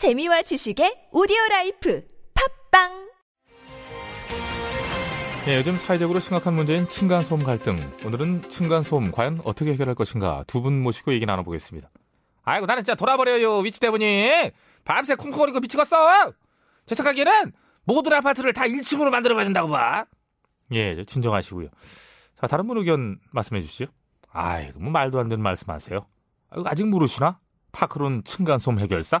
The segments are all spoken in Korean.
재미와 지식의 오디오 라이프 팝빵 예, 요즘 사회적으로 심각한 문제인 층간소음 갈등. 오늘은 층간소음 과연 어떻게 해결할 것인가 두 분 모시고 얘기 나눠보겠습니다. 아이고 나는 진짜 돌아버려요 위치 때문에 밤새 쿵쿵거리고 미치겠어. 제 생각에는 모든 아파트를 다 1층으로 만들어봐야 된다고 봐. 예, 저 진정하시고요. 자 다른 분 의견 말씀해 주시죠. 아이고 뭐 말도 안 되는 말씀하세요. 아직 모르시나? 파크론 층간소음 해결사?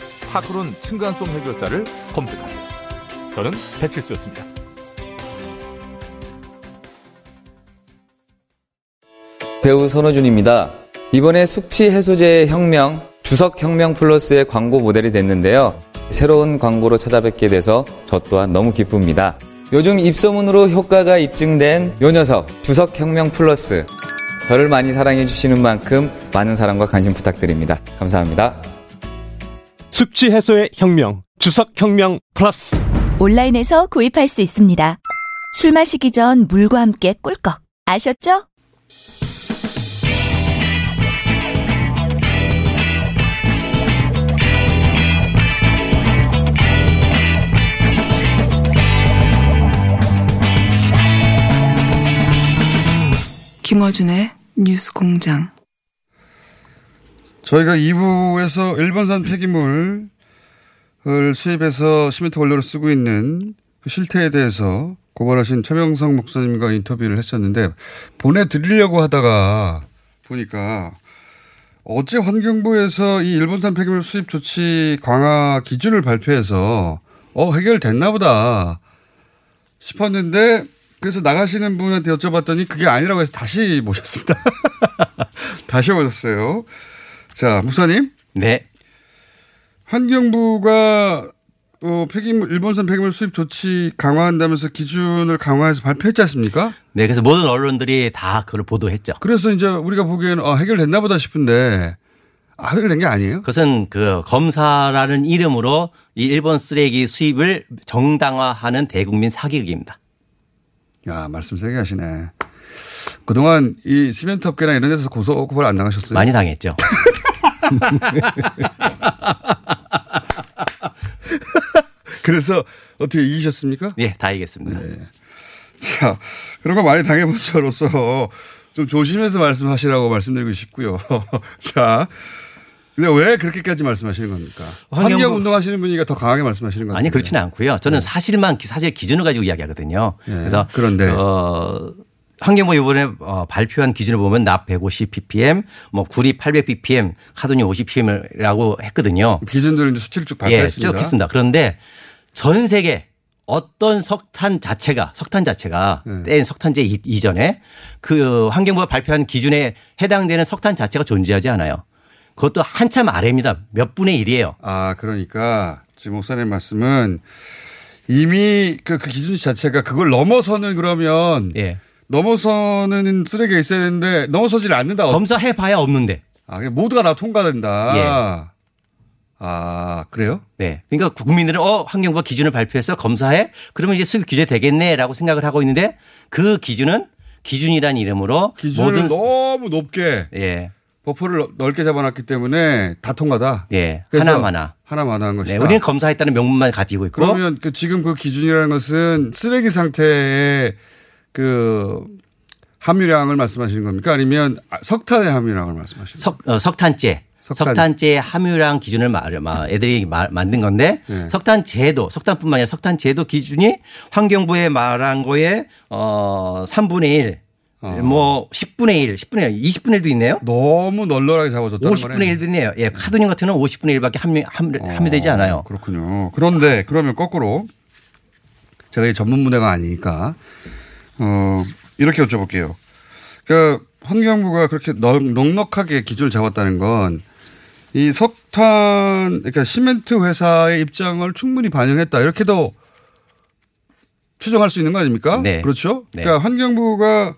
파크론 층간소음 해결사를 검색하세요. 저는 배칠수였습니다. 배우 손호준입니다. 이번에 숙취 해소제의 혁명, 주석 혁명 플러스의 광고 모델이 됐는데요. 새로운 광고로 찾아뵙게 돼서 저 또한 너무 기쁩니다. 요즘 입소문으로 효과가 입증된 요 녀석, 주석 혁명 플러스. 저를 많이 사랑해 주시는 만큼 많은 사랑과 관심 부탁드립니다. 감사합니다. 숙취 해소의 혁명, 주석 혁명 플러스. 온라인에서 구입할 수 있습니다. 술 마시기 전 물과 함께 꿀꺽 아셨죠? 김어준의 뉴스 공장. 저희가 2부에서 일본산 폐기물을 수입해서 시멘트 원료로 쓰고 있는 그 실태에 대해서 고발하신 최명성 목사님과 인터뷰를 했었는데 보내드리려고 하다가 보니까 어제 환경부에서 이 일본산 폐기물 수입 조치 강화 기준을 발표해서 어 해결됐나 보다 싶었는데 그래서 나가시는 분한테 여쭤봤더니 그게 아니라고 해서 다시 모셨습니다. 다시 모셨어요. 자, 무사님. 네. 환경부가 어, 폐기물, 일본산 폐기물 수입 조치 강화한다면서 기준을 강화해서 발표했지 않습니까? 네, 그래서 모든 언론들이 다 그걸 보도했죠. 그래서 이제 우리가 보기에는 어, 해결됐나 보다 싶은데 아, 해결된 게 아니에요? 그것은 그 검사라는 이름으로 이 일본 쓰레기 수입을 정당화하는 대국민 사기극입니다. 야, 말씀 세게 하시네. 그동안 이 시멘트 업계나 이런 데서 고소 고발 안 당하셨어요? 많이 당했죠. 그래서 어떻게 이기셨습니까? 예, 다 이겼습니다. 네. 자, 그런 거 많이 당해본 저로서 좀 조심해서 말씀하시라고 말씀드리고 싶고요. 자. 근데 왜 그렇게까지 말씀하시는 겁니까? 환경, 환경 운동하시는 분이니까 더 강하게 말씀하시는 거죠. 아니 그렇지는 않고요. 저는 네. 사실만 사실 기준을 가지고 이야기하거든요. 네. 그래서 그런데 어, 환경부 이번에 어, 발표한 기준을 보면 납 150 ppm, 뭐 구리 800 ppm, 카드뮴 50 ppm이라고 했거든요. 기준들을 수치를 쭉 발표했습니다. 예, 쭉 했습니다. 그런데 전 세계 어떤 석탄 자체가 석탄 자체가 네. 뗀 석탄재 이전에 그 환경부가 발표한 기준에 해당되는 석탄 자체가 존재하지 않아요. 그것도 한참 아래입니다. 몇 분의 1이에요. 아, 그러니까 지금 목사님 말씀은 이미 그, 그 기준 자체가 그걸 넘어서는 그러면 예. 넘어서는 쓰레기가 있어야 되는데 넘어서질 않는다. 검사해 봐야 없는데. 아, 모두가 다 통과된다. 예. 아, 그래요? 네. 그러니까 국민들은 어, 환경부가 기준을 발표해서 검사해? 그러면 이제 수입 규제 되겠네라고 생각을 하고 있는데 그 기준은 기준이란 이름으로 기준을 모든 너무 높게 예. 버퍼를 넓게 잡아놨기 때문에 다 통과다. 예. 하나마나. 하나마나 한 것이다. 네. 우리는 검사했다는 명분만 가지고 있고. 그러면 그 지금 그 기준이라는 것은 쓰레기 상태의 그 함유량을 말씀하시는 겁니까? 아니면 석탄의 함유량을 말씀하시는 석, 어, 석탄재. 석탄. 석탄재 함유량 기준을 말, 애들이 말, 만든 건데 네. 석탄재도 석탄뿐만 아니라 석탄재도 기준이 환경부에 말한 거에 어 3분의 1 어. 뭐 10분의 1, 10분의 1, 20분의 1도 있네요. 너무 널널하게 잡아줬다는 50분의 거네. 1도 있네요. 예, 카드뮴 같은 경우는 50분의 1밖에 함유, 함유, 어, 함유되지 않아요. 그렇군요. 그런데 그러면 거꾸로 제가 이 전문 분야가 아니니까 어 이렇게 여쭤볼게요. 그러니까 환경부가 그렇게 넉넉하게 기준을 잡았다는 건 이 석탄 그러니까 시멘트 회사의 입장을 충분히 반영했다 이렇게도 추정할 수 있는 거 아닙니까? 네. 그렇죠. 네. 그러니까 환경부가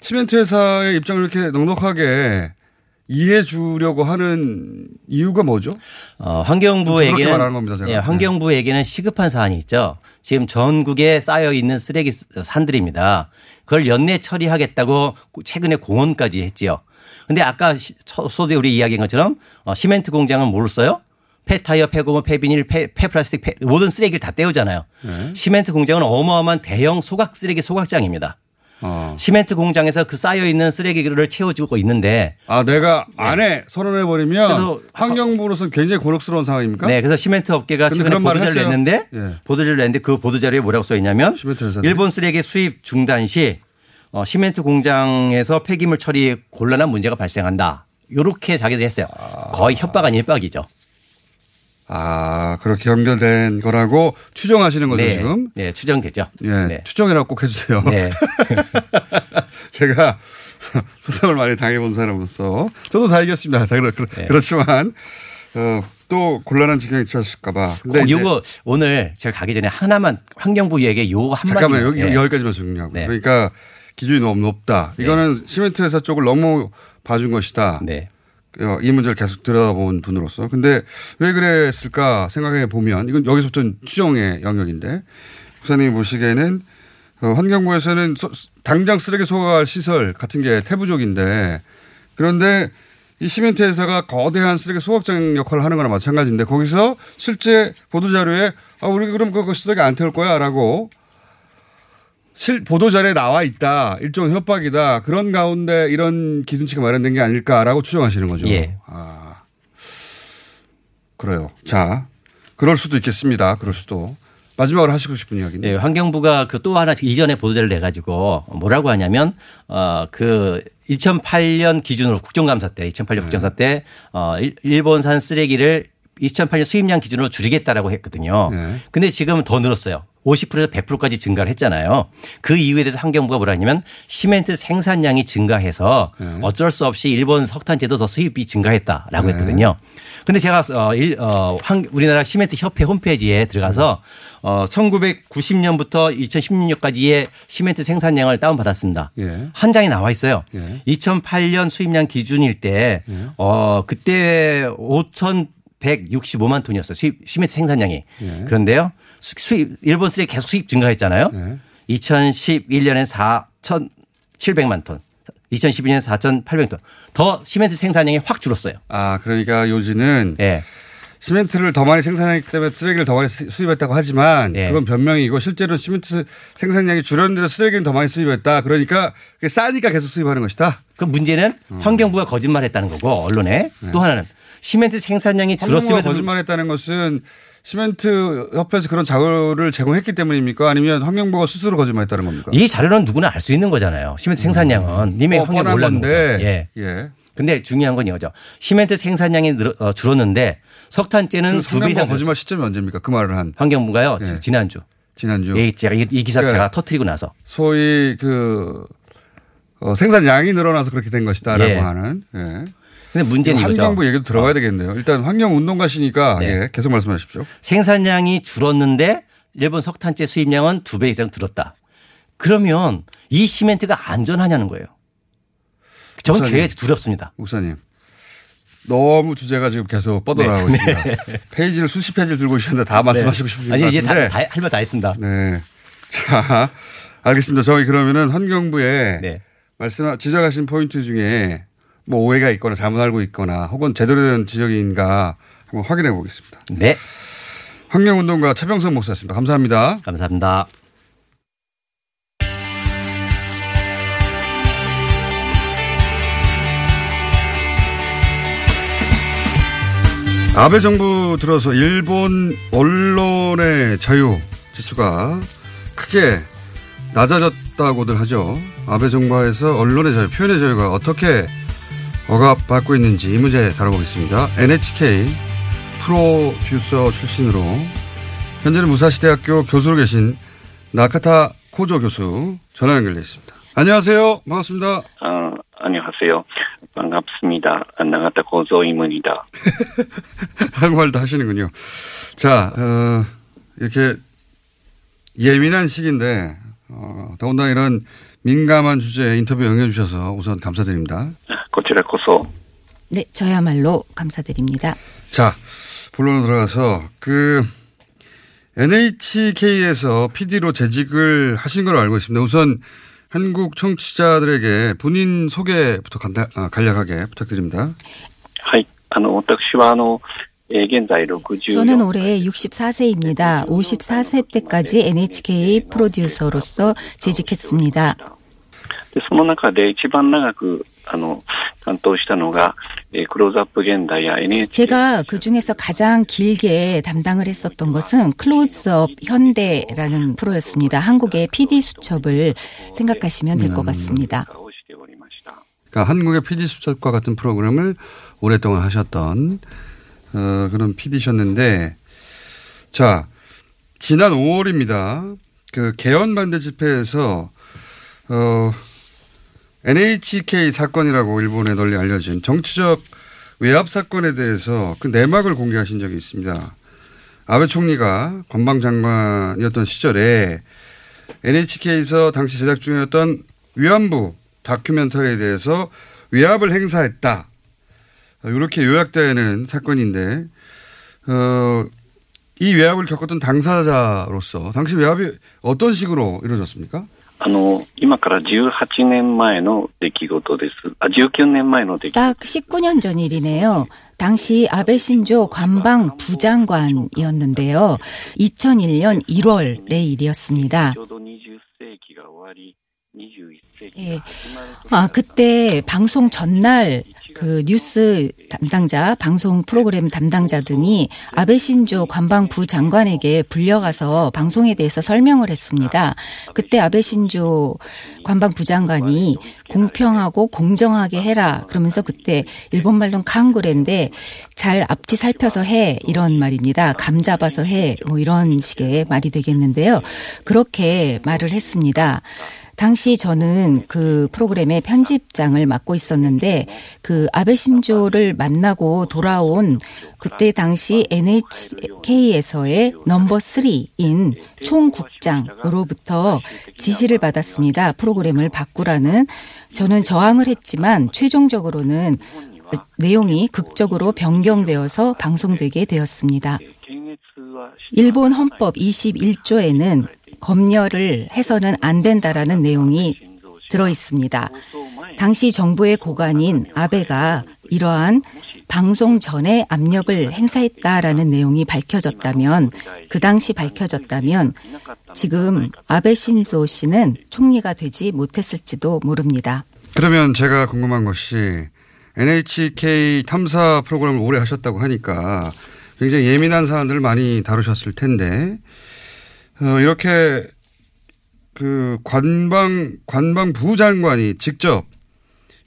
시멘트 회사의 입장을 이렇게 넉넉하게 이해해 주려고 하는 이유가 뭐죠? 어, 환경부에게는 말하는 겁니다, 제가. 예, 환경부에게는 시급한 사안이 있죠. 지금 전국에 쌓여 있는 쓰레기 산들입니다. 그걸 연내 처리하겠다고 최근에 공원까지 했지요. 근데 아까 소두에 우리 이야기한 것처럼 어, 시멘트 공장은 뭘 써요? 폐타이어, 폐고무, 폐비닐, 폐, 폐플라스틱, 폐- 모든 쓰레기를 다 떼우잖아요. 네. 시멘트 공장은 어마어마한 대형 소각 쓰레기 소각장입니다. 어. 시멘트 공장에서 그 쌓여 있는 쓰레기를 채워주고 있는데 아 내가 안에 선언해 버리면 네. 그래서 환경부로서는 굉장히 곤혹스러운 상황입니까? 네, 그래서 시멘트 업계가 최근에 보도자를? 냈는데 예. 보도자를 냈는데 그 보도자료에 뭐라고 써 있냐면. 일본 쓰레기 수입 중단 시 어, 시멘트 공장에서 폐기물 처리 에 곤란한 문제가 발생한다. 요렇게 자기들이 했어요. 거의 협박 아닌 협박이죠. 아 그렇게 연결된 거라고 추정하시는 거죠 네, 지금? 네, 추정되죠. 예, 네. 추정이라고 꼭 해주세요. 네. 제가 소송을 많이 당해본 사람으로서 저도 다 이겼습니다. 다 그렇, 네. 그렇지만 어, 또 곤란한 지경에 처하실까봐. 근데 꼭 이제 요거 오늘 제가 가기 전에 하나만 환경부 얘기 요거 한마디 잠깐만 여기 네. 여기까지만 정리하고 네. 그러니까 기준이 너무 높다. 이거는 시멘트 회사 쪽을 너무 봐준 것이다. 네. 어, 이 문제를 계속 들여다본 분으로서. 근데 왜 그랬을까 생각해 보면 이건 여기서부터 추정의 영역인데 목사님 보시기에는 어, 환경부에서는 소- 당장 쓰레기 소각할 시설 같은 게 태부족인데 그런데 이 시멘트 회사가 거대한 쓰레기 소각장 역할을 하는 거나 마찬가지인데 거기서 실제 보도자료에 아, 우리 그럼 그거 쓰레기 안 태울 거야 라고 실 보도자료에 나와 있다. 일종의 협박이다. 그런 가운데 이런 기준치가 마련된 게 아닐까라고 추정하시는 거죠. 예. 아. 그래요. 자. 그럴 수도 있겠습니다. 그럴 수도. 마지막으로 하시고 싶은 이야기는. 네, 환경부가 그 또 하나 이전에 보도자를 내 가지고 뭐라고 하냐면 어그 2008년 기준으로 국정감사 때 2008년 국정감사 때 어, 일- 일본산 쓰레기를 2008년 수입량 기준으로 줄이겠다라고 했거든요. 네. 근데 지금 더 늘었어요. 50%에서 100%까지 증가를 했잖아요. 그 이유에 대해서 환경부가 뭐라 하냐면 시멘트 생산량이 증가해서 어쩔 수 없이 일본 석탄재도 더 수입이 증가했다라고 했거든요. 근데 제가 어, 일, 어, 환- 우리나라 시멘트 협회 홈페이지에 들어가서 어, 1990년부터 2016년까지의 시멘트 생산량을 다운받았습니다. 예. 한 장이 나와 있어요. 예. 2008년 수입량 기준일 때, 어, 그때 5,165만 톤이었어요. 수입, 시멘트 생산량이. 예. 그런데요. 수- 수입, 일본 쓰레기 계속 수입 증가했잖아요. 예. 2011년엔 4,700만 톤. 2012년 4,800톤. 더 시멘트 생산량이 확 줄었어요. 아, 그러니까 요지는 예. 시멘트를 더 많이 생산했기 때문에 쓰레기를 더 많이 수- 수입했다고 하지만 예. 그건 변명이고 실제로 시멘트 생산량이 줄었는데도 쓰레기는 더 많이 수입했다. 그러니까 그게 싸니까 계속 수입하는 것이다. 그 문제는 음. 환경부가 거짓말했다는 거고 언론에 또 하나는 시멘트 생산량이 줄었음에도 거짓말했다는 것은 시멘트 협회에서 그런 자료를 제공했기 때문입니까? 아니면 환경부가 스스로 거짓말했다는 겁니까? 이 자료는 누구나 알 수 있는 거잖아요. 시멘트 생산량은 님의 어, 환경 뻔한 몰랐는 거죠. 건데. 예. 예. 근데 중요한 건 이거죠. 시멘트 생산량이 늘, 어, 줄었는데 석탄재는 두배 환경부가 이상 그 거짓말 시점이 언제입니까? 그 말을 한 환경부가요. 예. 지난주. 지난주 예, 제가 이, 이 기사 그러니까 제가 터트리고 나서 소위 그 어, 생산량이 늘어나서 그렇게 된 것이다라고 예. 하는. 예. 근데 문제는 이거죠. 환경부 얘기도 들어가야 되겠네요. 일단 환경 운동가시니까 네. 예, 계속 말씀하십시오. 생산량이 줄었는데 일본 석탄재 수입량은 두 배 이상 줄었다. 그러면 이 시멘트가 안전하냐는 거예요. 저는 목사님. 두렵습니다. 목사님. 너무 주제가 지금 계속 뻗어나가고 있습니다. 페이지를 수십 페이지를 들고 계셨는데 다 말씀하시고 싶으신 것 네. 아니 이제 같은데. 다할 말 다 했습니다. 네. 자, 알겠습니다. 저희 그러면은 환경부에 네. 말씀 지적하신 포인트 중에 뭐 오해가 있거나 잘못 알고 있거나 혹은 제대로 된 지적인가 한번 확인해 보겠습니다. 네. 환경운동가 최병선 목사였습니다. 감사합니다. 감사합니다. 아베 정부 들어서 일본 언론의 자유 지수가 크게 낮아졌다고들 하죠. 아베 정부에서 언론의 자유, 표현의 자유가 어떻게 억압받고 있는지 이 문제 다뤄보겠습니다. NHK 프로듀서 출신으로 현재는 무사시대학교 교수로 계신 나카타 코조 교수 전화 연결돼 있습니다. 안녕하세요. 반갑습니다. 어, 안녕하세요. 반갑습니다. 나가타 고조이문이다. 한국말도 하시는군요. 자, 어, 이렇게 예민한 시기인데, 어, 더군다나 이런 민감한 주제에 인터뷰 응해주셔서 우선 감사드립니다. こちらこそ 네, 저야말로 감사드립니다. 자, 본론으로 들어가서 그 NHK에서 PD로 재직을 하신 걸로 알고 있습니다. 우선 한국 청취자들에게 본인 소개부터 간다, 아, 간략하게 부탁드립니다. はい。あの、私は、あの、えー現在60 저는 올해 64세입니다. 54세 때까지 NHK 프로듀서로서 재직했습니다. 제가 그 중에서 가장 길게 담당을 했었던 것은 클로즈업 현대라는 프로였습니다. 한국의 PD 수첩을 생각하시면 될것 음. 같습니다. 그러니까 한국의 PD 수첩과 같은 프로그램을 오랫동안 하셨던 어, 그런 PD셨는데 자 지난 5월입니다. 그 개헌 반대 집회에서 어, NHK 사건이라고 일본에 널리 알려진 정치적 외압 사건에 대해서 그 내막을 공개하신 적이 있습니다. 아베 총리가 관방장관이었던 시절에 NHK에서 당시 제작 중이었던 위안부 다큐멘터리에 대해서 외압을 행사했다. 이렇게 요약되는 사건인데, 어, 이 외압을 겪었던 당사자로서 당시 외압이 어떤 식으로 이루어졌습니까? あの、今から18年前の出来事です。あ、19年前の出来事。 딱 19년 전 일이네요. 당시 아베 신조 관방 부장관이었는데요. 2001년 1월의 일이었습니다. ちょうど20世紀が終わり、21世紀 예. が始まると 아, 그때 방송 전날 그 뉴스 담당자, 방송 프로그램 담당자 등이 아베 신조 관방부 장관에게 불려가서 방송에 대해서 설명을 했습니다. 그때 아베 신조 관방부 장관이 공평하고 공정하게 해라. 그러면서 그때 일본 말로는 칸구레인데 잘 앞뒤 살펴서 해. 이런 말입니다. 감 잡아서 해. 뭐 이런 식의 말이 되겠는데요. 그렇게 말을 했습니다. 당시 저는 그 프로그램의 편집장을 맡고 있었는데 그 아베 신조를 만나고 돌아온 그때 당시 NHK에서의 넘버 3인 총국장으로부터 지시를 받았습니다. 프로그램을 바꾸라는 저는 저항을 했지만 최종적으로는 내용이 극적으로 변경되어서 방송되게 되었습니다. 일본 헌법 21조에는 검열을 해서는 안 된다라는 내용이 들어 있습니다. 당시 정부의 고관인 아베가 이러한 방송 전에 압력을 행사했다라는 내용이 밝혀졌다면 그 당시 밝혀졌다면 지금 아베 신조 씨는 총리가 되지 못했을지도 모릅니다. 그러면 제가 궁금한 것이 NHK 탐사 프로그램을 오래 하셨다고 하니까 굉장히 예민한 사안들을 많이 다루셨을 텐데 어, 이렇게 그 관방 관방부 장관이 직접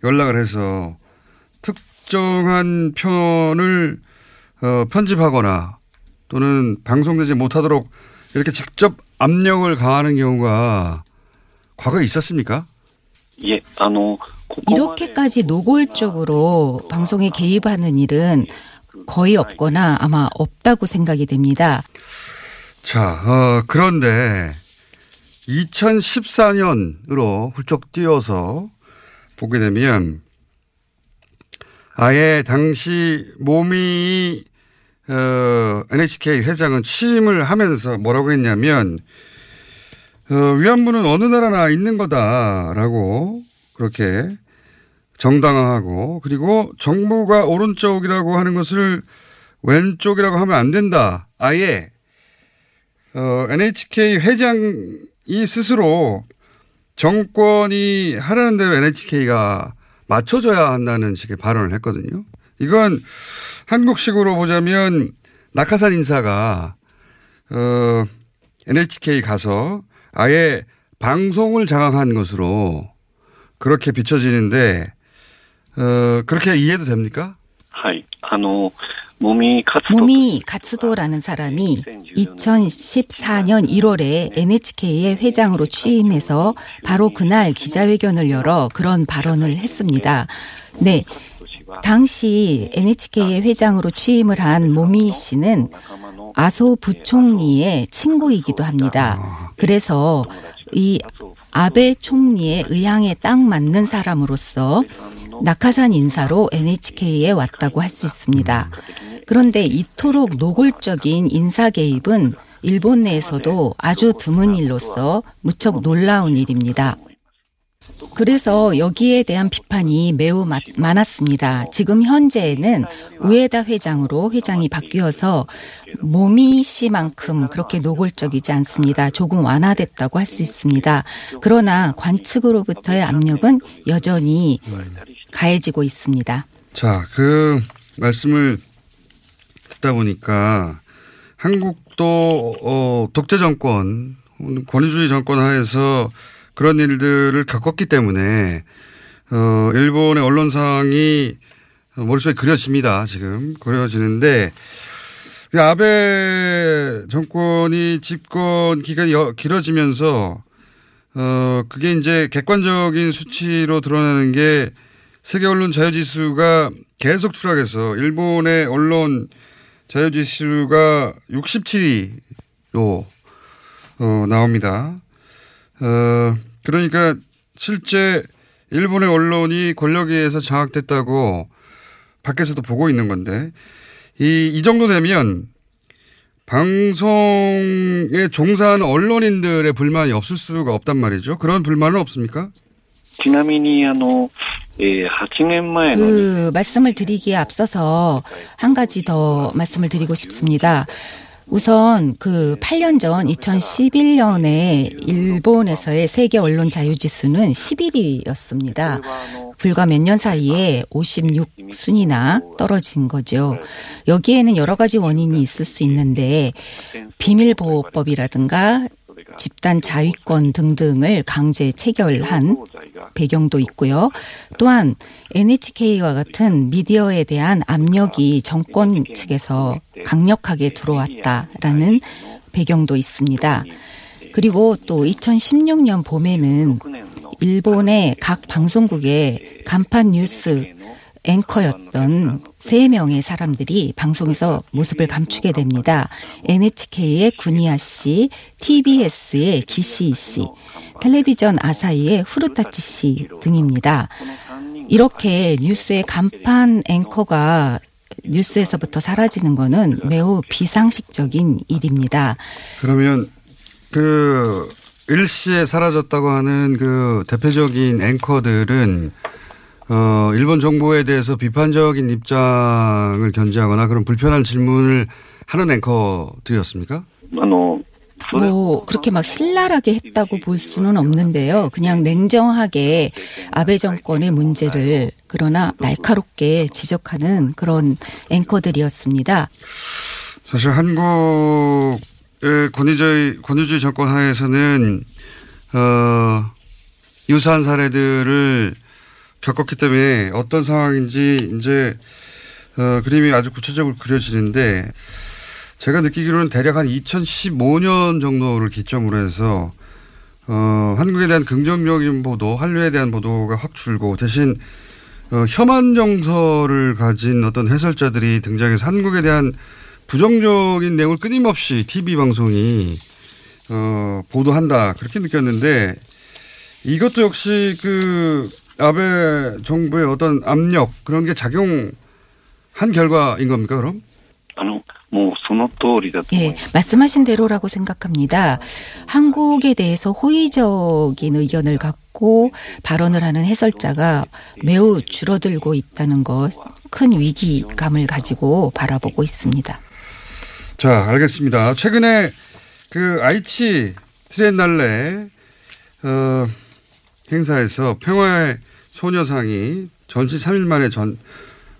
연락을 해서 특정한 편을 어, 편집하거나 또는 방송되지 못하도록 이렇게 직접 압력을 가하는 경우가 과거에 있었습니까? 예, 이렇게까지 노골적으로 방송에 개입하는 일은 거의 없거나 아마 없다고 생각이 됩니다. 자, 어, 그런데 2014년으로 훌쩍 뛰어서 보게 되면 아예 당시 모미 어, NHK 회장은 취임을 하면서 뭐라고 했냐면 어, 위안부는 어느 나라나 있는 거다라고 그렇게 정당화하고 그리고 정부가 오른쪽이라고 하는 것을 왼쪽이라고 하면 안 된다. 아예 어, NHK 회장이 스스로 정권이 하라는 대로 NHK가 맞춰줘야 한다는 식의 발언을 했거든요. 이건 한국식으로 보자면 낙하산 인사가 어, NHK 가서 아예 방송을 장악한 것으로 그렇게 비춰지는데 어, 그렇게 이해도 됩니까? 모미 가츠도라는 사람이 2014년 1월에 NHK의 회장으로 취임해서 바로 그날 기자회견을 열어 그런 발언을 했습니다. 네. 당시 NHK의 회장으로 취임을 한 모미 씨는 아소 부총리의 친구이기도 합니다. 그래서 이 아베 총리의 의향에 딱 맞는 사람으로서 낙하산 인사로 NHK에 왔다고 할 수 있습니다. 그런데 이토록 노골적인 인사 개입은 일본 내에서도 아주 드문 일로서 무척 놀라운 일입니다. 그래서 여기에 대한 비판이 매우 마, 많았습니다. 지금 현재에는 우에다 회장으로 회장이 바뀌어서 모미 씨만큼 그렇게 노골적이지 않습니다. 조금 완화됐다고 할 수 있습니다. 그러나 관측으로부터의 압력은 여전히 가해지고 있습니다. 자, 그 말씀을 듣다 보니까 한국도 어, 독재 정권, 권위주의 정권 하에서 그런 일들을 겪었기 때문에 어, 일본의 언론상이 머릿속에 그려집니다. 지금 그려지는데 그 아베 정권이 집권 기간이 길어지면서 어 그게 이제 객관적인 수치로 드러나는 게 세계 언론 자유지수가 계속 추락해서 일본의 언론 자유지수가 67위로 어, 나옵니다. 어, 그러니까 실제 일본의 언론이 권력에 의해서 장악됐다고 밖에서도 보고 있는 건데 이, 이 정도 되면 방송에 종사하는 언론인들의 불만이 없을 수가 없단 말이죠. 그런 불만은 없습니까? ちなみに、あの、えー、8年前の 그 말씀을 드리기에 앞서서 한 가지 더 말씀을 드리고 싶습니다. 우선 그 8년 전 2011년에 일본에서의 세계 언론 자유 지수는 11위였습니다. 불과 몇 년 사이에 56순위나 떨어진 거죠. 여기에는 여러 가지 원인이 있을 수 있는데 비밀보호법이라든가 집단 자위권 등등을 강제 체결한 배경도 있고요. 또한 NHK와 같은 미디어에 대한 압력이 정권 측에서 강력하게 들어왔다라는 배경도 있습니다. 그리고 또 2016년 봄에는 일본의 각 방송국의 간판 뉴스 앵커였던 세 명의 사람들이 방송에서 모습을 감추게 됩니다. NHK의 구니아 씨, TBS의 기시 씨, 텔레비전 아사히의 후르타치 씨 등입니다. 이렇게 뉴스의 간판 앵커가 뉴스에서부터 사라지는 것은 매우 비상식적인 일입니다. 그러면 그 일시에 사라졌다고 하는 그 대표적인 앵커들은 어, 일본 정부에 대해서 비판적인 입장을 견지하거나 그런 불편한 질문을 하는 앵커들이었습니까? 뭐 그렇게 막 신랄하게 했다고 볼 수는 없는데요. 그냥 냉정하게 아베 정권의 문제를 그러나 날카롭게 지적하는 그런 앵커들이었습니다. 사실 한국의 권위주의 권위주의 정권 하에서는 어, 유사한 사례들을 겪었기 때문에 어떤 상황인지 이제 어, 그림이 아주 구체적으로 그려지는데 제가 느끼기로는 대략 한 2015년 정도를 기점으로 해서 어, 한국에 대한 긍정적인 보도, 한류에 대한 보도가 확 줄고 대신 어, 혐한 정서를 가진 어떤 해설자들이 등장해서 한국에 대한 부정적인 내용을 끊임없이 TV 방송이 어, 보도한다. 그렇게 느꼈는데 이것도 역시 그 아베 정부의 어떤 압력 그런 게 작용한 결과인 겁니까 그럼? 예, 말씀하신 대로라고 생각합니다. 한국에 대해서 호의적인 의견을 갖고 발언을 하는 해설자가 매우 줄어들고 있다는 것, 큰 위기감을 가지고 바라보고 있습니다. 자, 알겠습니다. 최근에 그 아이치 트렌날레 어, 행사에서 평화의 소녀상이 전시 3일 만에 전,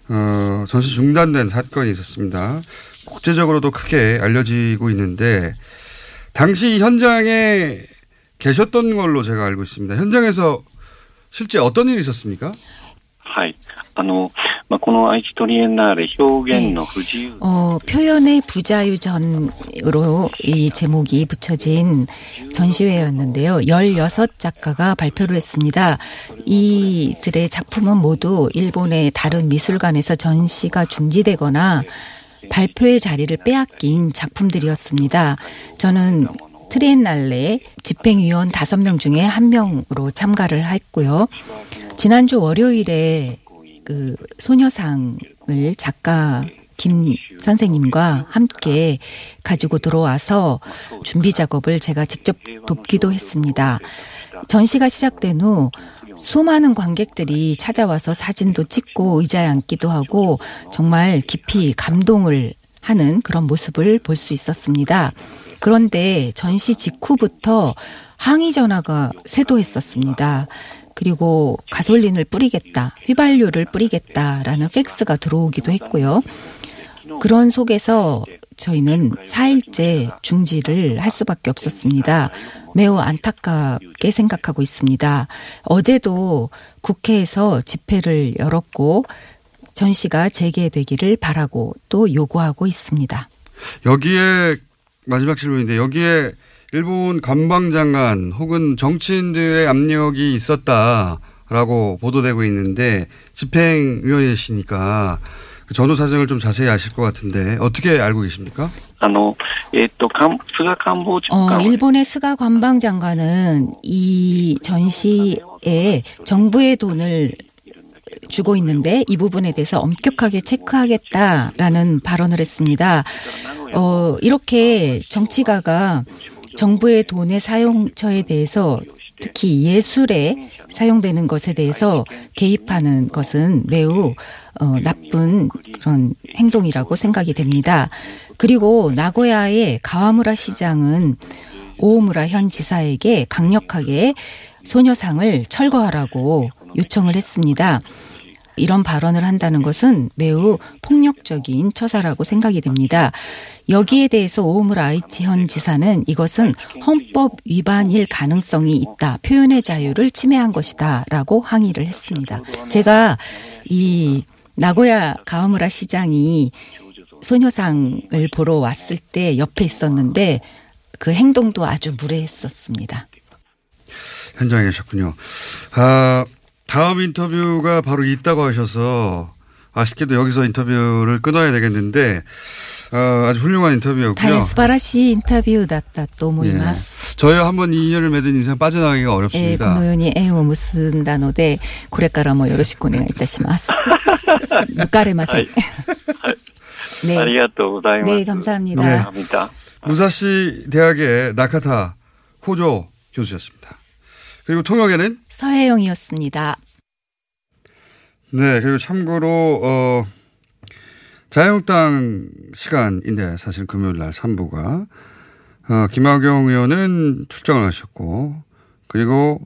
어, 전시 중단된 사건이 있었습니다. 국제적으로도 크게 알려지고 있는데 당시 현장에 계셨던 걸로 제가 알고 있습니다. 현장에서 실제 어떤 일이 있었습니까? はい。あの、まあ、この愛知トリエンナーレ表現の不自由。 어, 표현의 부자유전으로 이 제목이 붙여진 전시회였는데요. 16작가가 발표를 했습니다. 이들의 작품은 모두 일본의 다른 미술관에서 전시가 중지되거나 발표의 자리를 빼앗긴 작품들이었습니다. 저는 트리엔날레 집행위원 5명 중에 한 명으로 참가를 했고요. 지난주 월요일에 그 소녀상을 작가 김 선생님과 함께 가지고 들어와서 준비 작업을 제가 직접 돕기도 했습니다. 전시가 시작된 후 수많은 관객들이 찾아와서 사진도 찍고 의자에 앉기도 하고 정말 깊이 감동을 하는 그런 모습을 볼 수 있었습니다. 그런데 전시 직후부터 항의 전화가 쇄도했었습니다. 그리고 가솔린을 뿌리겠다, 휘발유를 뿌리겠다라는 팩스가 들어오기도 했고요. 그런 속에서 저희는 4일째 중지를 할 수밖에 없었습니다. 매우 안타깝게 생각하고 있습니다. 어제도 국회에서 집회를 열었고 전시가 재개되기를 바라고 또 요구하고 있습니다. 여기에 마지막 질문인데 여기에 일본 관방장관 혹은 정치인들의 압력이 있었다라고 보도되고 있는데 집행위원이시니까 그 전후 사정을 좀 자세히 아실 것 같은데 어떻게 알고 계십니까? 어, 일본의 스가 관방장관은 이 전시에 정부의 돈을 주고 있는데 이 부분에 대해서 엄격하게 체크하겠다라는 발언을 했습니다. 어, 이렇게 정치가가 정부의 돈의 사용처에 대해서 특히 예술에 사용되는 것에 대해서 개입하는 것은 매우 어, 나쁜 그런 행동이라고 생각이 됩니다. 그리고 나고야의 가와무라 시장은 오오무라 현 지사에게 강력하게 소녀상을 철거하라고 요청을 했습니다. 이런 발언을 한다는 것은 매우 폭력적인 처사라고 생각이 됩니다. 여기에 대해서 오우무라 아이치 현 지사는 이것은 헌법 위반일 가능성이 있다. 표현의 자유를 침해한 것이다 라고 항의를 했습니다. 제가 이 나고야 가와무라 시장이 소녀상을 보러 왔을 때 옆에 있었는데 그 행동도 아주 무례했었습니다. 현장에 계셨군요. 아, 다음 인터뷰가 바로 있다고 하셔서 아쉽게도 여기서 인터뷰를 끊어야 되겠는데 어, 아주 훌륭한 인터뷰였고요. 다스바라시 인터뷰 났다 또모이마스. 뭐 예. 저희 한번 인연을 맺은 인생 빠져나가기가 예, 어렵습니다. 네, 고노연이 애호 뭐 무슨 단어데 고래까라 뭐 요러시고 내가 이따시마스. 누까레 마세. 네. 아리가또 고다이마스. 네, 감사합니다. 네. 감사합니다. 무사시 대학의 나카타 호조 교수였습니다. 그리고 통역에는 서혜영이었습니다. 네 그리고 참고로 어, 자유한국당 시간인데 사실 금요일 날 3부가 어, 김학용 의원은 출장을 하셨고 그리고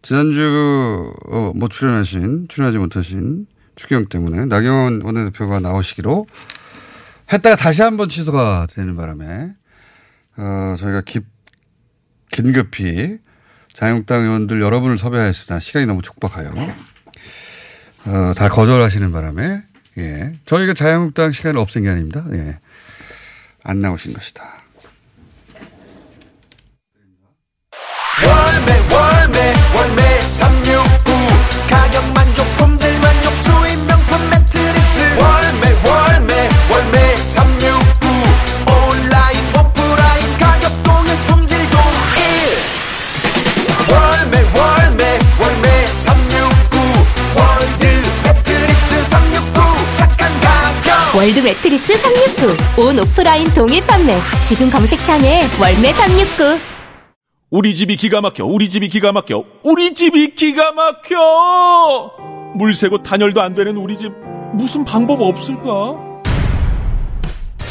지난주 어, 뭐 출연하신 출연하지 못하신 추경 때문에 나경원 원내대표가 나오시기로 했다가 다시 한번 취소가 되는 바람에 어, 저희가 깁, 긴급히 자유한국당 의원들 여러분을 섭외했으나 시간이 너무 촉박하여 어, 다 거절하시는 바람에 예. 저희가 자유한국당 시간을 없앤 게 아닙니다. 예. 안 나오신 것이다. 월매 월매 월매 369 가격 만족 월드 매트리스 369. 온 오프라인 동일 판매. 지금 검색창에 월매 369. 우리 집이 기가 막혀. 우리 집이 기가 막혀. 우리 집이 기가 막혀. 물 새고 단열도 안 되는 우리 집 무슨 방법 없을까?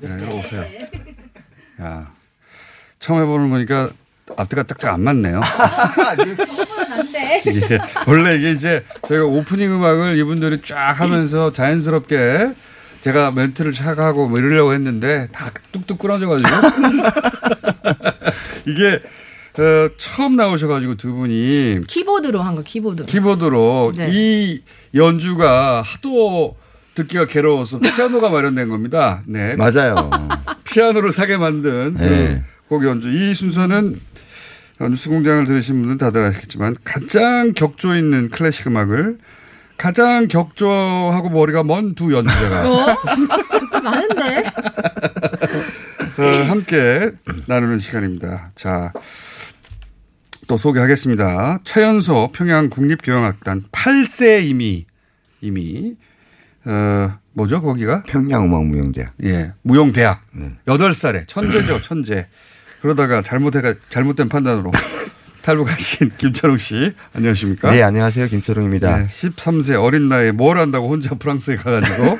끝났어요? 네, 이리 오세요. 야, 처음 해보는 거니까 앞뒤가 딱딱 안 맞네요. 예, 원래 이게 이제 저희가 오프닝 음악을 이분들이 쫙 하면서 자연스럽게 제가 멘트를 쫙 하고 뭐 이러려고 했는데 다 뚝뚝 끊어져가지고 이게 어, 처음 나오셔가지고 두 분이 키보드로 한 거 키보드로. 키보드로 네. 이 연주가 하도 듣기가 괴로워서 피아노가 마련된 겁니다. 네. 맞아요. 피아노를 사게 만든 네. 그곡 연주. 이 순서는 어, 뉴스 공장을 들으신 분들은 다들 아시겠지만 가장 격조 있는 클래식 음악을 가장 격조하고 머리가 먼 두 연주자가 어? 좀 많은데. 어, 함께 나누는 시간입니다. 자, 또 소개하겠습니다. 최연소 평양 국립교향악단 8세 이미, 이미, 어, 뭐죠, 거기가? 평양 음악 무용대학. 예, 무용대학. 네. 8살에 천재죠, 천재. 그러다가 잘못해가, 잘못된 판단으로 탈북하신 김철웅 씨. 안녕하십니까? 네, 안녕하세요. 김초롱입니다. 네, 13세 어린 나이에 뭘 한다고 혼자 프랑스에 가가지고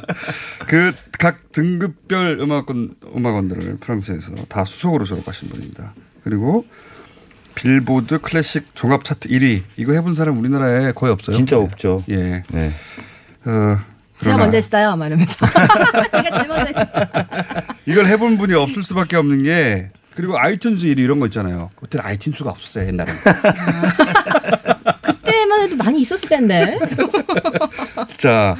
그 각 등급별 음악원 음악원들을 프랑스에서 다 수석으로 졸업하신 분입니다. 그리고 빌보드 클래식 종합 차트 1위 이거 해본 사람 우리나라에 거의 없어요. 진짜 없죠. 예. 네. 어, 제가 먼저 했어요. 막 이러면서. 제가 제일 먼저 했어요. 이걸 해본 분이 없을 수밖에 없는 게 그리고 아이튠즈 1위 이런 거 있잖아요. 그때 는 아이튠즈가 없었어요 옛날에. 그때만 해도 많이 있었을 텐데. 자,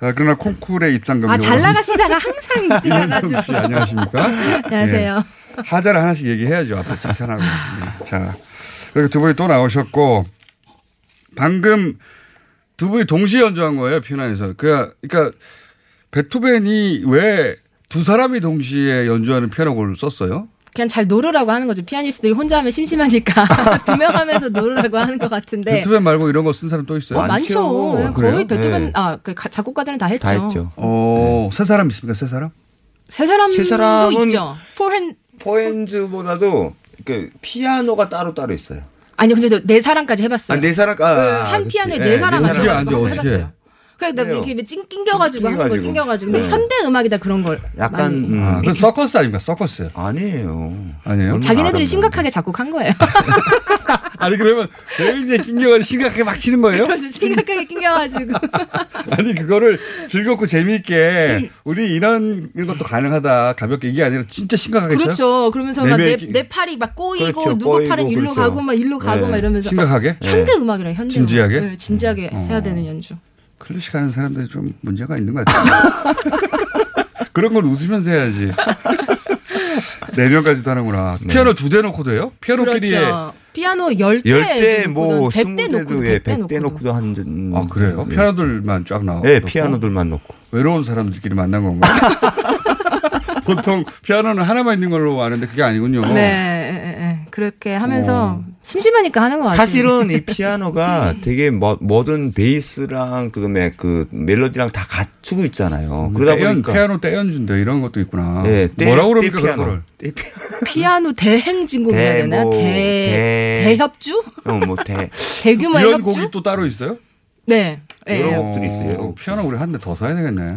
아, 그러나 콩쿠르에 입장 경력 아, 잘 나가시다가 항상. 씨 안녕하십니까? 안녕하세요. 예. 하자를 하나씩 얘기해야죠. 앞에 칭찬하고. 예. 자, 그리고 두 분이 또 나오셨고 방금 두 분이 동시에 연주한 거예요 피아노에서. 그러니까, 베토벤이 왜 두 사람이 동시에 연주하는 피아노곡을 썼어요? 그냥 잘 노르라고 하는 거죠. 피아니스트들이 혼자 하면 심심하니까 두 명 하면서 노르라고 하는 것 같은데. 베토벤 말고 이런 거 쓴 사람 또 있어요? 어, 많죠. 네, 그래요? 거의 베토벤 네. 아, 그 가- 작곡가들은 다 했죠. 어, 세 사람 있습니까? 세 사람? 세 사람도 세 사람은 있죠. 포핸 포핸즈보다도 그 피아노가 따로 따로 있어요. 아니 근데 저네 사람까지 해봤어요. 아, 네 사람 아, 네, 아, 한 그치. 피아노에 네, 네 사람 네 맞춰 사람. 가지고 어떻게. 그러니까. 이렇게 찡 낑겨가지고 하는 거 낑겨가지고. 근데 네. 현대 음악이다 그런 걸 약간. 음, 아, 그 서커스 아닙니까? 서커스. 아니에요. 아니에요? 자기네들이 심각하게 작곡한 거예요. 아니 그러면 굉장히 낑겨가지고 심각하게 막 치는 거예요? 그래서 심각하게 낑겨가지고. 아니 그거를 즐겁고 재미있게 우리 이런 이런 것도 가능하다 가볍게 이게 아니라 진짜 심각하게 쳐요? 그렇죠. 그러면서 막내 팔이 막 꼬이고 그렇죠. 누구 꼬이고 팔은 일로 그렇죠. 가고 막 일로 가고 네. 막 이러면서 심각하게? 현대 음악이랑 현대 진지하게? 음악. 네, 진지하게 어. 해야 되는 연주. 클래식 하는 사람들이 좀 문제가 있는 것 같아요. 그런 걸 웃으면서 해야지. 네 명까지도 하는구나. 피아노 두대 놓고도 해요? 피아노끼리에 그렇죠. 피아노 열대 열대 뭐 백대 놓고 스무 대도 예, 백대 백대 놓고 놓고도 한 음, 아 그래요? 예. 피아노들만 쫙 나와. 네, 피아노들만 놓고. 외로운 사람들끼리 만난 건가? 보통 피아노는 하나만 있는 걸로 아는데 그게 아니군요. 네, 예, 예, 예. 그렇게 하면서 심심하니까 하는 것 같아요. 사실은 이 피아노가 되게 뭐, 뭐든 베이스랑 그다음에 그 멜로디랑 다 갖추고 있잖아요. 그러다 떼연, 보니까 피아노 떼연준다 이런 것도 있구나. 네, 떼- 뭐라고 그럽니까 떼 피아노. 그거를? 피아노 대행진곡 해야 되나? 대 뭐, 대, 대- 대 협주? 어, 뭐 대. 대규모의 이런 협주? 곡이 또 따로 있어요? 네. 예. 곡들이 있어요. 피아노 우리 한 대 더 사야 되겠네.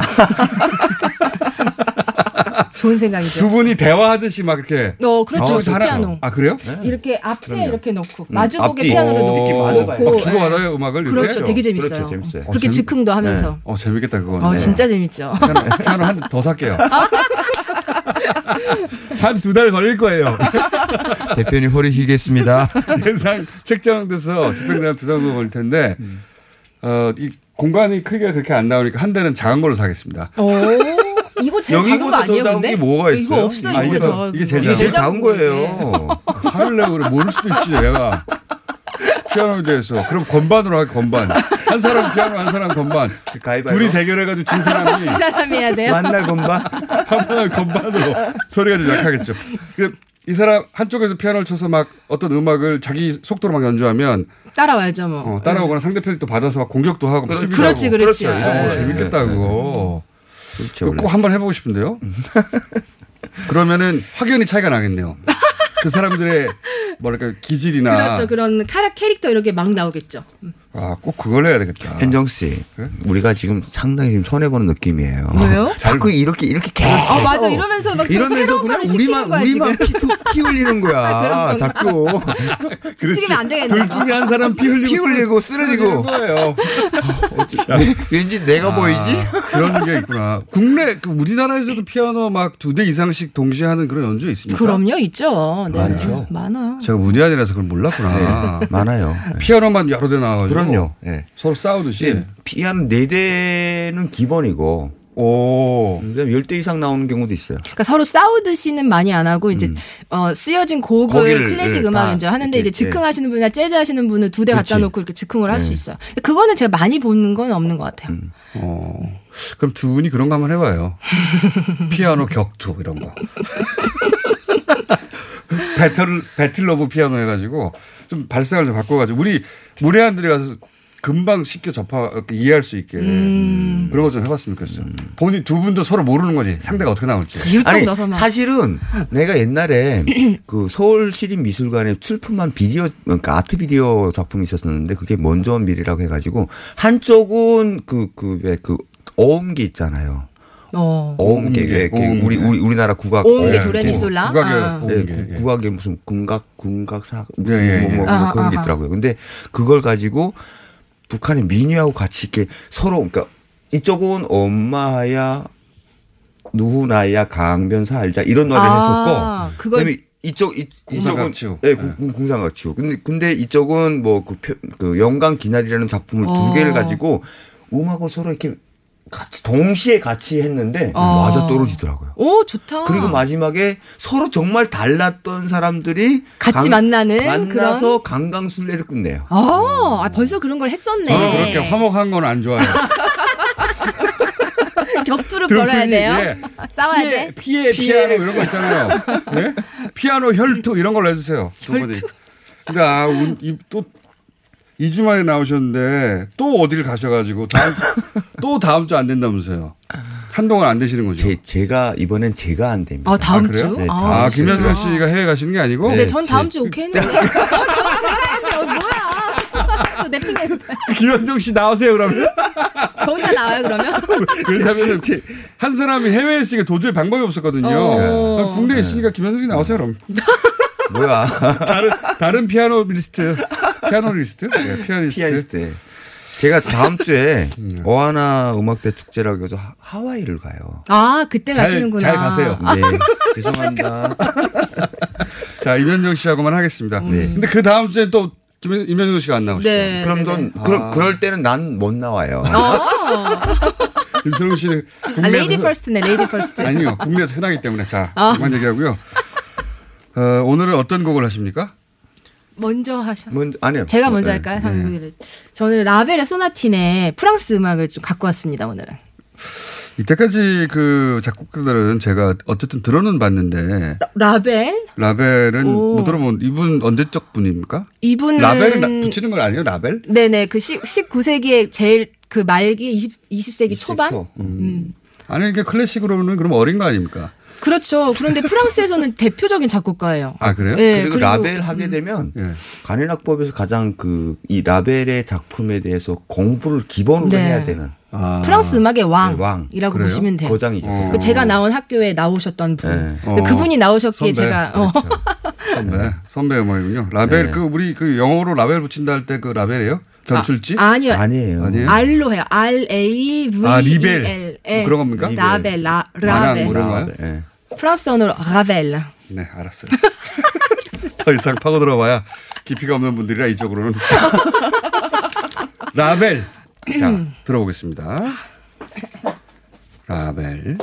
좋은 생각이죠. 두 분이 대화하듯이 막 이렇게. 어, 그렇죠. 어, 잘하- 피아노. 아 그래요? 이렇게 앞에 그럼요. 이렇게 놓고 음, 마주보게 앞뒤. 피아노를 어, 이렇게 놓고. 막 주고 예. 받아요, 음악을 이렇게? 그렇죠. 되게 재밌어요. 그렇죠, 재밌어요. 그렇게 어, 재밌- 즉흥도 하면서. 어 재밌겠다 그건. 어, 진짜 재밌죠. 피아노, 피아노 한대더 살게요. 한 두 달 걸릴 거예요. 대표님 허리 휘겠습니다. 예상 책정돼서 집행되는 두달 걸릴 텐데 어, 이 공간이 크기가 그렇게 안 나오니까 한 대는 작은 걸로 사겠습니다. 제일 작은 거 여기보다 더 아니에요, 작은 근데? 게 뭐가 있어요? 이거 없어요. 아, 이게, 이거 더, 이게 제일 이게 제일 작은 거예요. 화를 내고 그래 모를 수도 있지 내가 피아노에 대해서 그럼 건반으로 하게 건반 한 사람 피아노 한 사람 건반 둘이 대결해가지고 진 사람이 진 사람이 해야 돼요? 만날 건반 한 사람 건반으로 소리가 좀 약하겠죠. 그, 이 사람 한쪽에서 피아노를 쳐서 막 어떤 음악을 자기 속도로 막 연주하면 따라와야죠, 뭐. 어, 따라오거나 상대편이 또 받아서 막 공격도 하고 막 그렇지, 수비도 그렇지, 하고. 그렇지. 어, 예. 재밌겠다 그거. 그렇죠. 꼭 한번 해보고 싶은데요. 그러면은 확연히 차이가 나겠네요. 그 사람들의 뭐랄까 기질이나 그렇죠. 그런 카라 캐릭터 이런 게막 나오겠죠. 음. 아, 꼭 그걸 해야 되겠다. 현정 씨, 우리가 지금 상당히 지금 손해 보는 느낌이에요. 왜요? 자꾸 이렇게 이렇게 계속 아, 맞아. 이러면서 막 이러면서 그냥 우리만 거야, 우리만. 피, 투, 피 흘리는 거야. 건가? 자꾸 시키면 안 되겠네. 둘 중에 한 사람 피 흘리고 피 흘리고 쓰러지고 거예요. 왠지 내가 보이지? 그런 게 있구나. 국내 그 우리나라에서도 피아노 막 두 대 이상씩 동시에 하는 그런 연주 있습니까? 그럼요, 있죠. 네. 많죠. 많아요. 제가 문외한이라서 그걸 몰랐구나. 네, 많아요. 피아노만 여러 대 나와가지고. 그럼요. 예. 서로 싸우듯이. 네, 피아노 네 대는 기본이고. 오. 그다음에 10대 이상 나오는 경우도 있어요. 그러니까 서로 싸우듯이는 많이 안 하고 이제 어, 쓰여진 곡을 음. 거기를, 클래식 예, 음악 다 연주 하는데 이렇게, 이제 즉흥하시는 분이나 재즈 하시는 분은 두 대 갖다. 놓고 이렇게 즉흥을 할수 네. 있어요. 그거는 제가 많이 보는 건 없는 것 같아요. 음. 어. 그럼 두 분이 그런 거 한번 해 봐요. 피아노 격투 이런 거. battle battle of piano 해가지고 좀 발상을 좀 바꿔가지고 우리 문외한들이 가서 금방 쉽게 접하 이해할 수 있게 음. 그런 거 좀 해봤으면 좋겠어요. 본인 두 분도 서로 모르는 거지 상대가 어떻게 나올지. 아니 사실은 내가 옛날에 그 서울 시립 미술관에 출품한 비디오 그러니까 아트 비디오 작품이 있었는데 그게 먼저 온 미래라고 해가지고 한쪽은 그 그 왜그 어음기 있잖아요. 어. 어음계 왜그 어음계. 우리 우리 우리나라 국악 어음계 예, 도레미솔라? 국악의 아. 예, 예. 국악의 무슨 군각 군각 사 예, 예, 뭐, 뭐, 예. 뭐 그런 게. 있더라고요. 근데 그걸 가지고 북한의 민요하고 같이 이렇게 서로 그러니까 이쪽은 엄마야 누구나야 강변사 알자 이런 노래를 아, 했었고 그걸 그다음에 이쪽 이, 이쪽은. 예, 공상각치우. 근데 근데 이쪽은 뭐그 그 영광 기날이라는 작품을 두 어. 개를 가지고 음악을 서로 이렇게 같이 동시에 같이 했는데 어. 맞아 떨어지더라고요. 오, 좋다. 그리고 마지막에 서로 정말 달랐던 사람들이 같이 만나는 만나서 강강술래를 끝내요. 아, 아, 벌써 그런 걸 했었네. 저는 그렇게 화목한 건 안 좋아해요. 격투를 분이, 돼요. 예. 싸워야 피해, 돼. 피해, 피아노 이런 거 있잖아요. 예? 피아노 혈투 이런 걸로 해주세요. 두 분이. 근데 아, 운- 이- 또 2주 만에 나오셨는데 또 어딜 가셔가지고 다음, 또 다음 주 안 된다면서요. 한동안 안 되시는 거죠. 제, 제가 이번엔 제가 안 됩니다. 아, 다음 그래요? 주? 네, 아, 아, 다음 주. 김현정 씨가 해외 가시는 게 아니고? 근데 네, 전 다음 제- 주 오케이 했는데. 또내 핑계. 김현정 씨 나오세요, 그러면. 저 혼자 나와요, 그러면? 왜냐하면 한 사람이 해외에 있으니까 도저히 방법이 없었거든요. 어. 국내에 있으니까 김현정 씨 나오세요, 그럼. 뭐야? 다른, 다른 피아노 리스트. 피아노리스트? 네, 피아니스트. 피아니스트. 제가 다음 주에 음. 어하나 음악대 축제라고 해서 하- 하와이를 가요. 아, 그때 잘- 가시는구나. 잘 가세요. 네. 죄송합니다. 자, 임현정 씨하고만 하겠습니다. 네. 근데 그 다음 주에 또 김, 임현정 씨가 안 나오시죠? 네. 그럼 넌 그럴, 그럴 때는 난 못 나와요. 어. 김철웅 씨는 아, 국내에서 lady first네, lady first. 아니요, 국내에서 흔하기 때문에 자, 아. 그만 얘기하고요. 어, 오늘은 어떤 곡을 하십니까? 먼저 하셔. 먼저 아니요. 제가 먼저 네. 할까요? 한국인을. 저는 라벨의 소나티네 프랑스 음악을 좀 갖고 왔습니다, 오늘은. 이때까지 그 작곡가들은 제가 어쨌든 들어는 봤는데 라 벨? 라벨은 오. 못 들어본 이분 언제적 분입니까? 이분은 라벨은 나- 붙이는 건 아니에요, 라벨? 네네 그 19 세기의 제일 그 말기 20, 20세기 초반? 음. 아니 이게 클래식으로는 그럼 어린 거 아닙니까? 그렇죠. 그런데 프랑스에서는 대표적인 작곡가예요. 아 그래요? 네, 그리고, 그리고- 라벨 하게 되면 예. 간현악법에서 가장 그 이 라벨의 작품에 대해서 공부를 기본으로 네. 해야 되는 프랑스 음악의 왕이라고 네, 왕. 보시면 돼요. 거장이죠. 어. 그 제가 나온 학교에 나오셨던 분. 네. 그 그분이 나오셨기에 선배. 제가 어. 선배, 선배 음악이군요. 라벨 네. 그 우리 그 영어로 라벨 붙인다 할 때 그 라벨이에요? 견출지? 아, 아니요. 아니에요. 아니에요? R로 해요. R A V 아, E L 라벨. 예. 그런 겁니까? 라벨, 라, 라벨. 뭐 이런 거요? 예. 프랑스 언어로 라벨. 네, 알았어요. 더 이상 파고 들어봐야 깊이가 없는 분들이라 이쪽으로는. 라벨. 자, 들어보겠습니다. 라벨.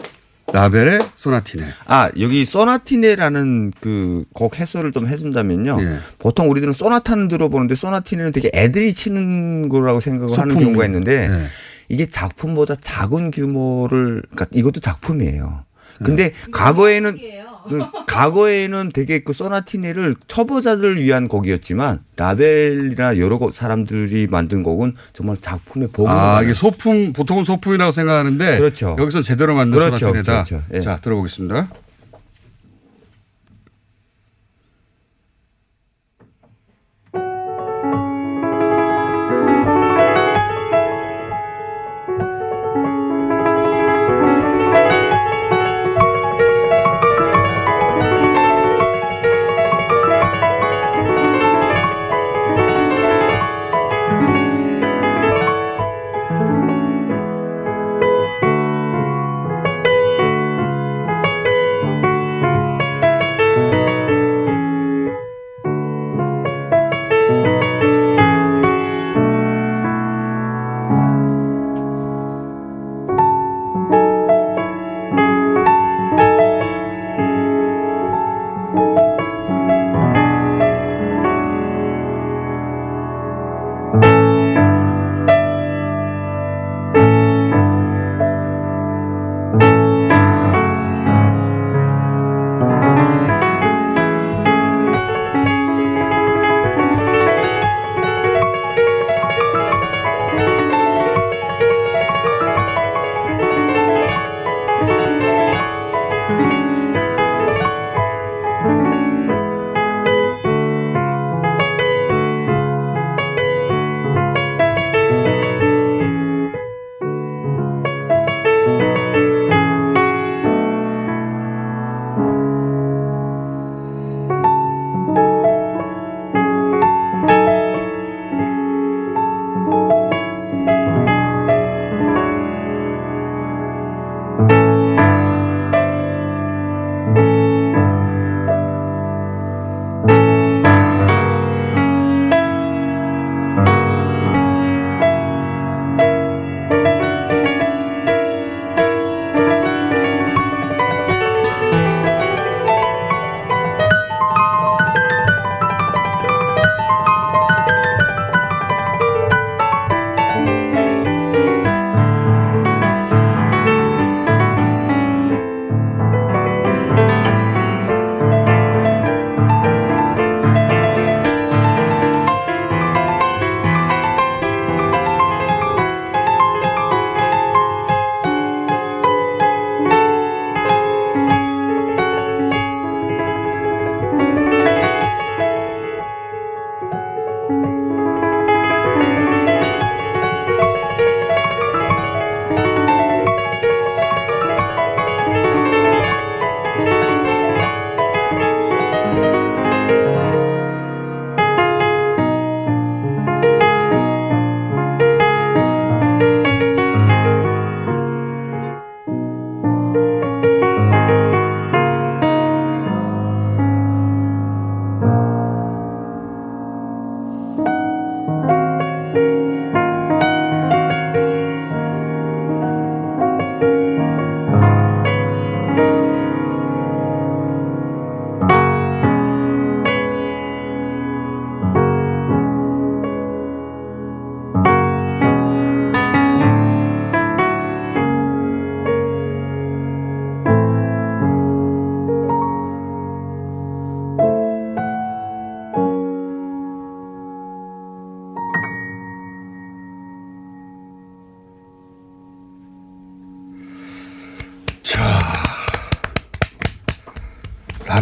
라벨의 소나티네. 아 여기 소나티네라는 그곡 해설을 좀 해준다면요. 예. 보통 우리들은 소나타는 들어보는데 소나티네는 되게 애들이 치는 거라고 생각을 하는 소품. 경우가 있는데 네. 이게 작품보다 작은 규모를 그러니까 이것도 작품이에요. 근데 네. 과거에는 그 과거에는 되게 그 소나티네를 초보자들을 위한 곡이었지만 라벨이나 여러 곡 사람들이 만든 곡은 정말 작품의 보고 아, 이게 소품, 보통은 소품이라고 생각하는데. 그렇죠. 여기서 제대로 만든 그렇죠, 소나티네다. 그렇죠, 그렇죠. 예. 자, 들어보겠습니다.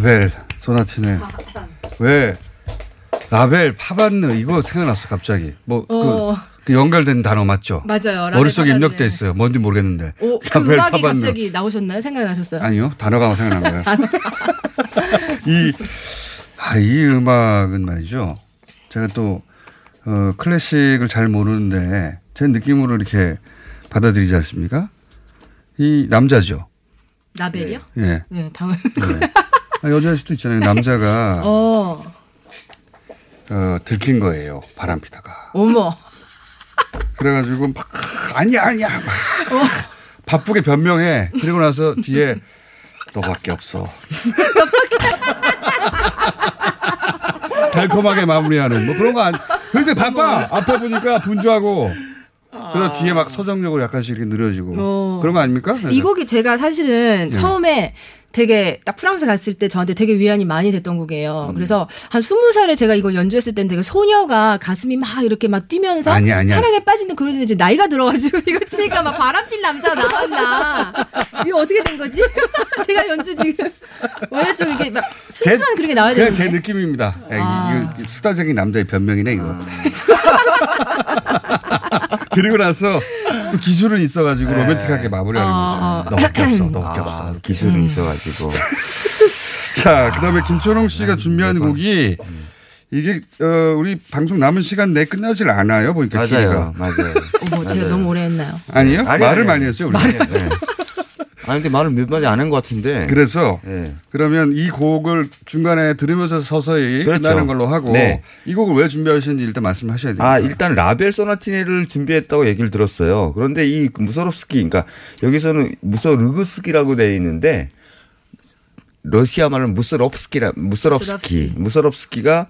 라벨 소나티네. 왜 라벨 파반느 이거 생각났어 갑자기. 뭐그 어. 그 연결된 단어 맞죠? 맞아요. 머릿속에 파반느. 입력돼 있어요. 뭔지 모르겠는데. 오, 그 음악이 파반느. 갑자기 나오셨나요? 생각나셨어요? 아니요. 단어가 생각난 거예요. 이, 아, 이 음악은 말이죠. 제가 또, 어, 클래식을 잘 모르는데 제 느낌으로 이렇게 받아들이지 않습니까? 이 남자죠. 라벨이요? 예. 네, 당연. 아, 여자일 수도 있잖아요. 남자가, 어, 어, 들킨 거예요. 바람 피다가. 어머. 그래가지고 막, 아니야, 아니야. 막 바쁘게 변명해. 그리고 나서 뒤에 너밖에 없어. 달콤하게 마무리하는 뭐 그런 거 안. 근데 바빠. 앞에 보니까 분주하고. 그래서 뒤에 막 서정적으로 약간씩 이렇게 느려지고. 어. 그런 거 아닙니까? 이 곡이 제가 사실은 예. 처음에 되게 딱 프랑스 갔을 때 저한테 되게 위안이 많이 됐던 곡이에요. 음. 그래서 한 스무 살에 제가 이거 연주했을 때는 되게 소녀가 가슴이 막 이렇게 막 뛰면서 아니야, 아니야. 사랑에 빠지는 그런 이제 나이가 들어가지고 이거 치니까 막 바람핀 남자 나왔나. 이거 어떻게 된 거지? 제가 연주 지금 원래 좀 이게 막 순수한 그런 게 나와야 되는데. 제 느낌입니다. 예, 아. 수다적인 남자의 변명이네, 이거. 그리고 나서 또 기술은 있어가지고 로맨틱하게 마무리하는 어, 거죠. 너밖에 없어, 너밖에 없어. 아, 기술은 있어가지고. 자, 그다음에 김초롱 씨가 준비한 곡이 이게 어, 우리 방송 남은 시간 내에 끝나질 않아요. 보니까 맞아요, 기회가. 맞아요. 어머, 제가 너무 오래 했나요? 아니요? 아니, 말을 아니, 많이. 했어요. 우리. 말을- 네. 아니, 근데 말을 몇 마디 안 한 것 같은데. 그래서 네. 그러면 이 곡을 중간에 들으면서 서서히 그렇죠. 끝나는 걸로 하고 네. 이 곡을 왜 준비하셨는지 일단 말씀하셔야 돼요. 아, 일단 라벨 소나티네를 준비했다고 얘기를 들었어요. 그런데 이 무서롭스키, 그러니까 여기서는 무서르그스키라고 되어 있는데 러시아 말로는 무서롭스키라, 무서롭스키. 무서롭스키가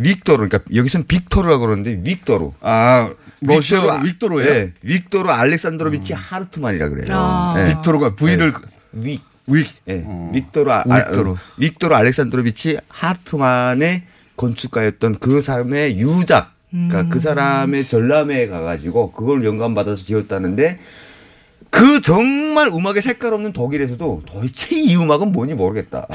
빅토르, 그러니까 여기서는 빅토르라고 그러는데 빅토르. 아, 러시아로 빅토르예요? 네, 빅토르 알렉산드로비치 하르트만이라 그래요. 아. 네. 빅토르가 V를 네. 윅. 윅. 네. 빅토르 아, 아, 빅토르. 빅토르 알렉산드로비치 하르트만의 건축가였던 그 사람의 유작. 그러니까 그 사람의 전람회에 가가지고 그걸 영감받아서 지었다는데 그 정말 음악에 색깔 없는 독일에서도 도대체 이 음악은 뭔지 모르겠다.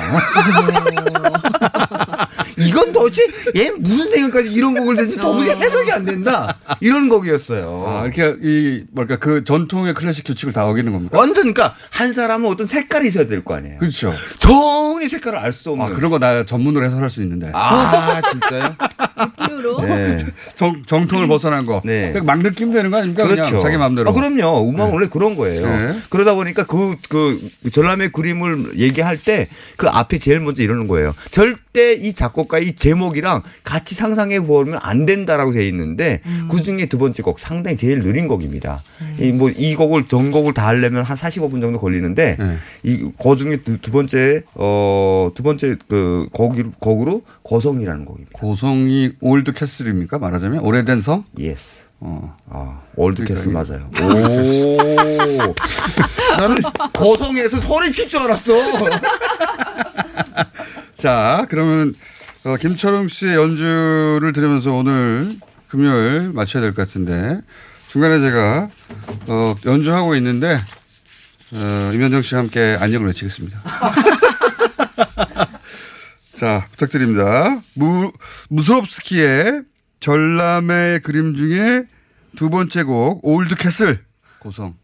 이건 도대체 얘 무슨 생각까지 이런 곡을 대지 도무지 해석이 안 된다. 이런 곡이었어요. 아, 이렇게 이 뭘까 그 전통의 클래식 규칙을 다 어기는 겁니까? 완전 그러니까 한 사람은 어떤 색깔이 있어야 될 거 아니에요. 그렇죠. 전히 색깔을 알 수 없는. 아, 그런 거 나 전문으로 해설할 수 있는데. 아, 진짜요? 로 네. 정, 정통을 벗어난 거. 네. 그냥 막 느낌 되는 거 아닙니까? 그렇죠. 그냥 자기 마음대로. 아, 그럼요. 음악은 네. 원래 그런 거예요. 네. 그러다 보니까 그, 그, 그 전람회 그림을 얘기할 때 그 앞에 제일 먼저 이러는 거예요. 절대 이 작곡가 이 제목이랑 같이 상상해 보면 안 된다라고 돼 있는데 그 중에 두 번째 곡 상당히 제일 느린 곡입니다. 이뭐 이 곡을 전곡을 다 하려면 한 45분 정도 걸리는데 네. 이그 중에 두, 두 번째 어 두 번째 그 곡이 곡으로 고성이라는 곡입니다. 고성이 old castle입니까? 말하자면 오래된 성? yes. 어. 아, old castle 그러니까 맞아요. 오. 나는 고성에서 소리 칠줄 알았어. 자, 그러면 어, 김철웅 씨의 연주를 들으면서 오늘 금요일 마쳐야 될 것 같은데 중간에 제가 어, 연주하고 있는데 어, 임현정 씨와 함께 안녕을 외치겠습니다. 자, 부탁드립니다. 무, 무스롭스키의 전람의 그림 중에 두 번째 곡 올드 캐슬 고성.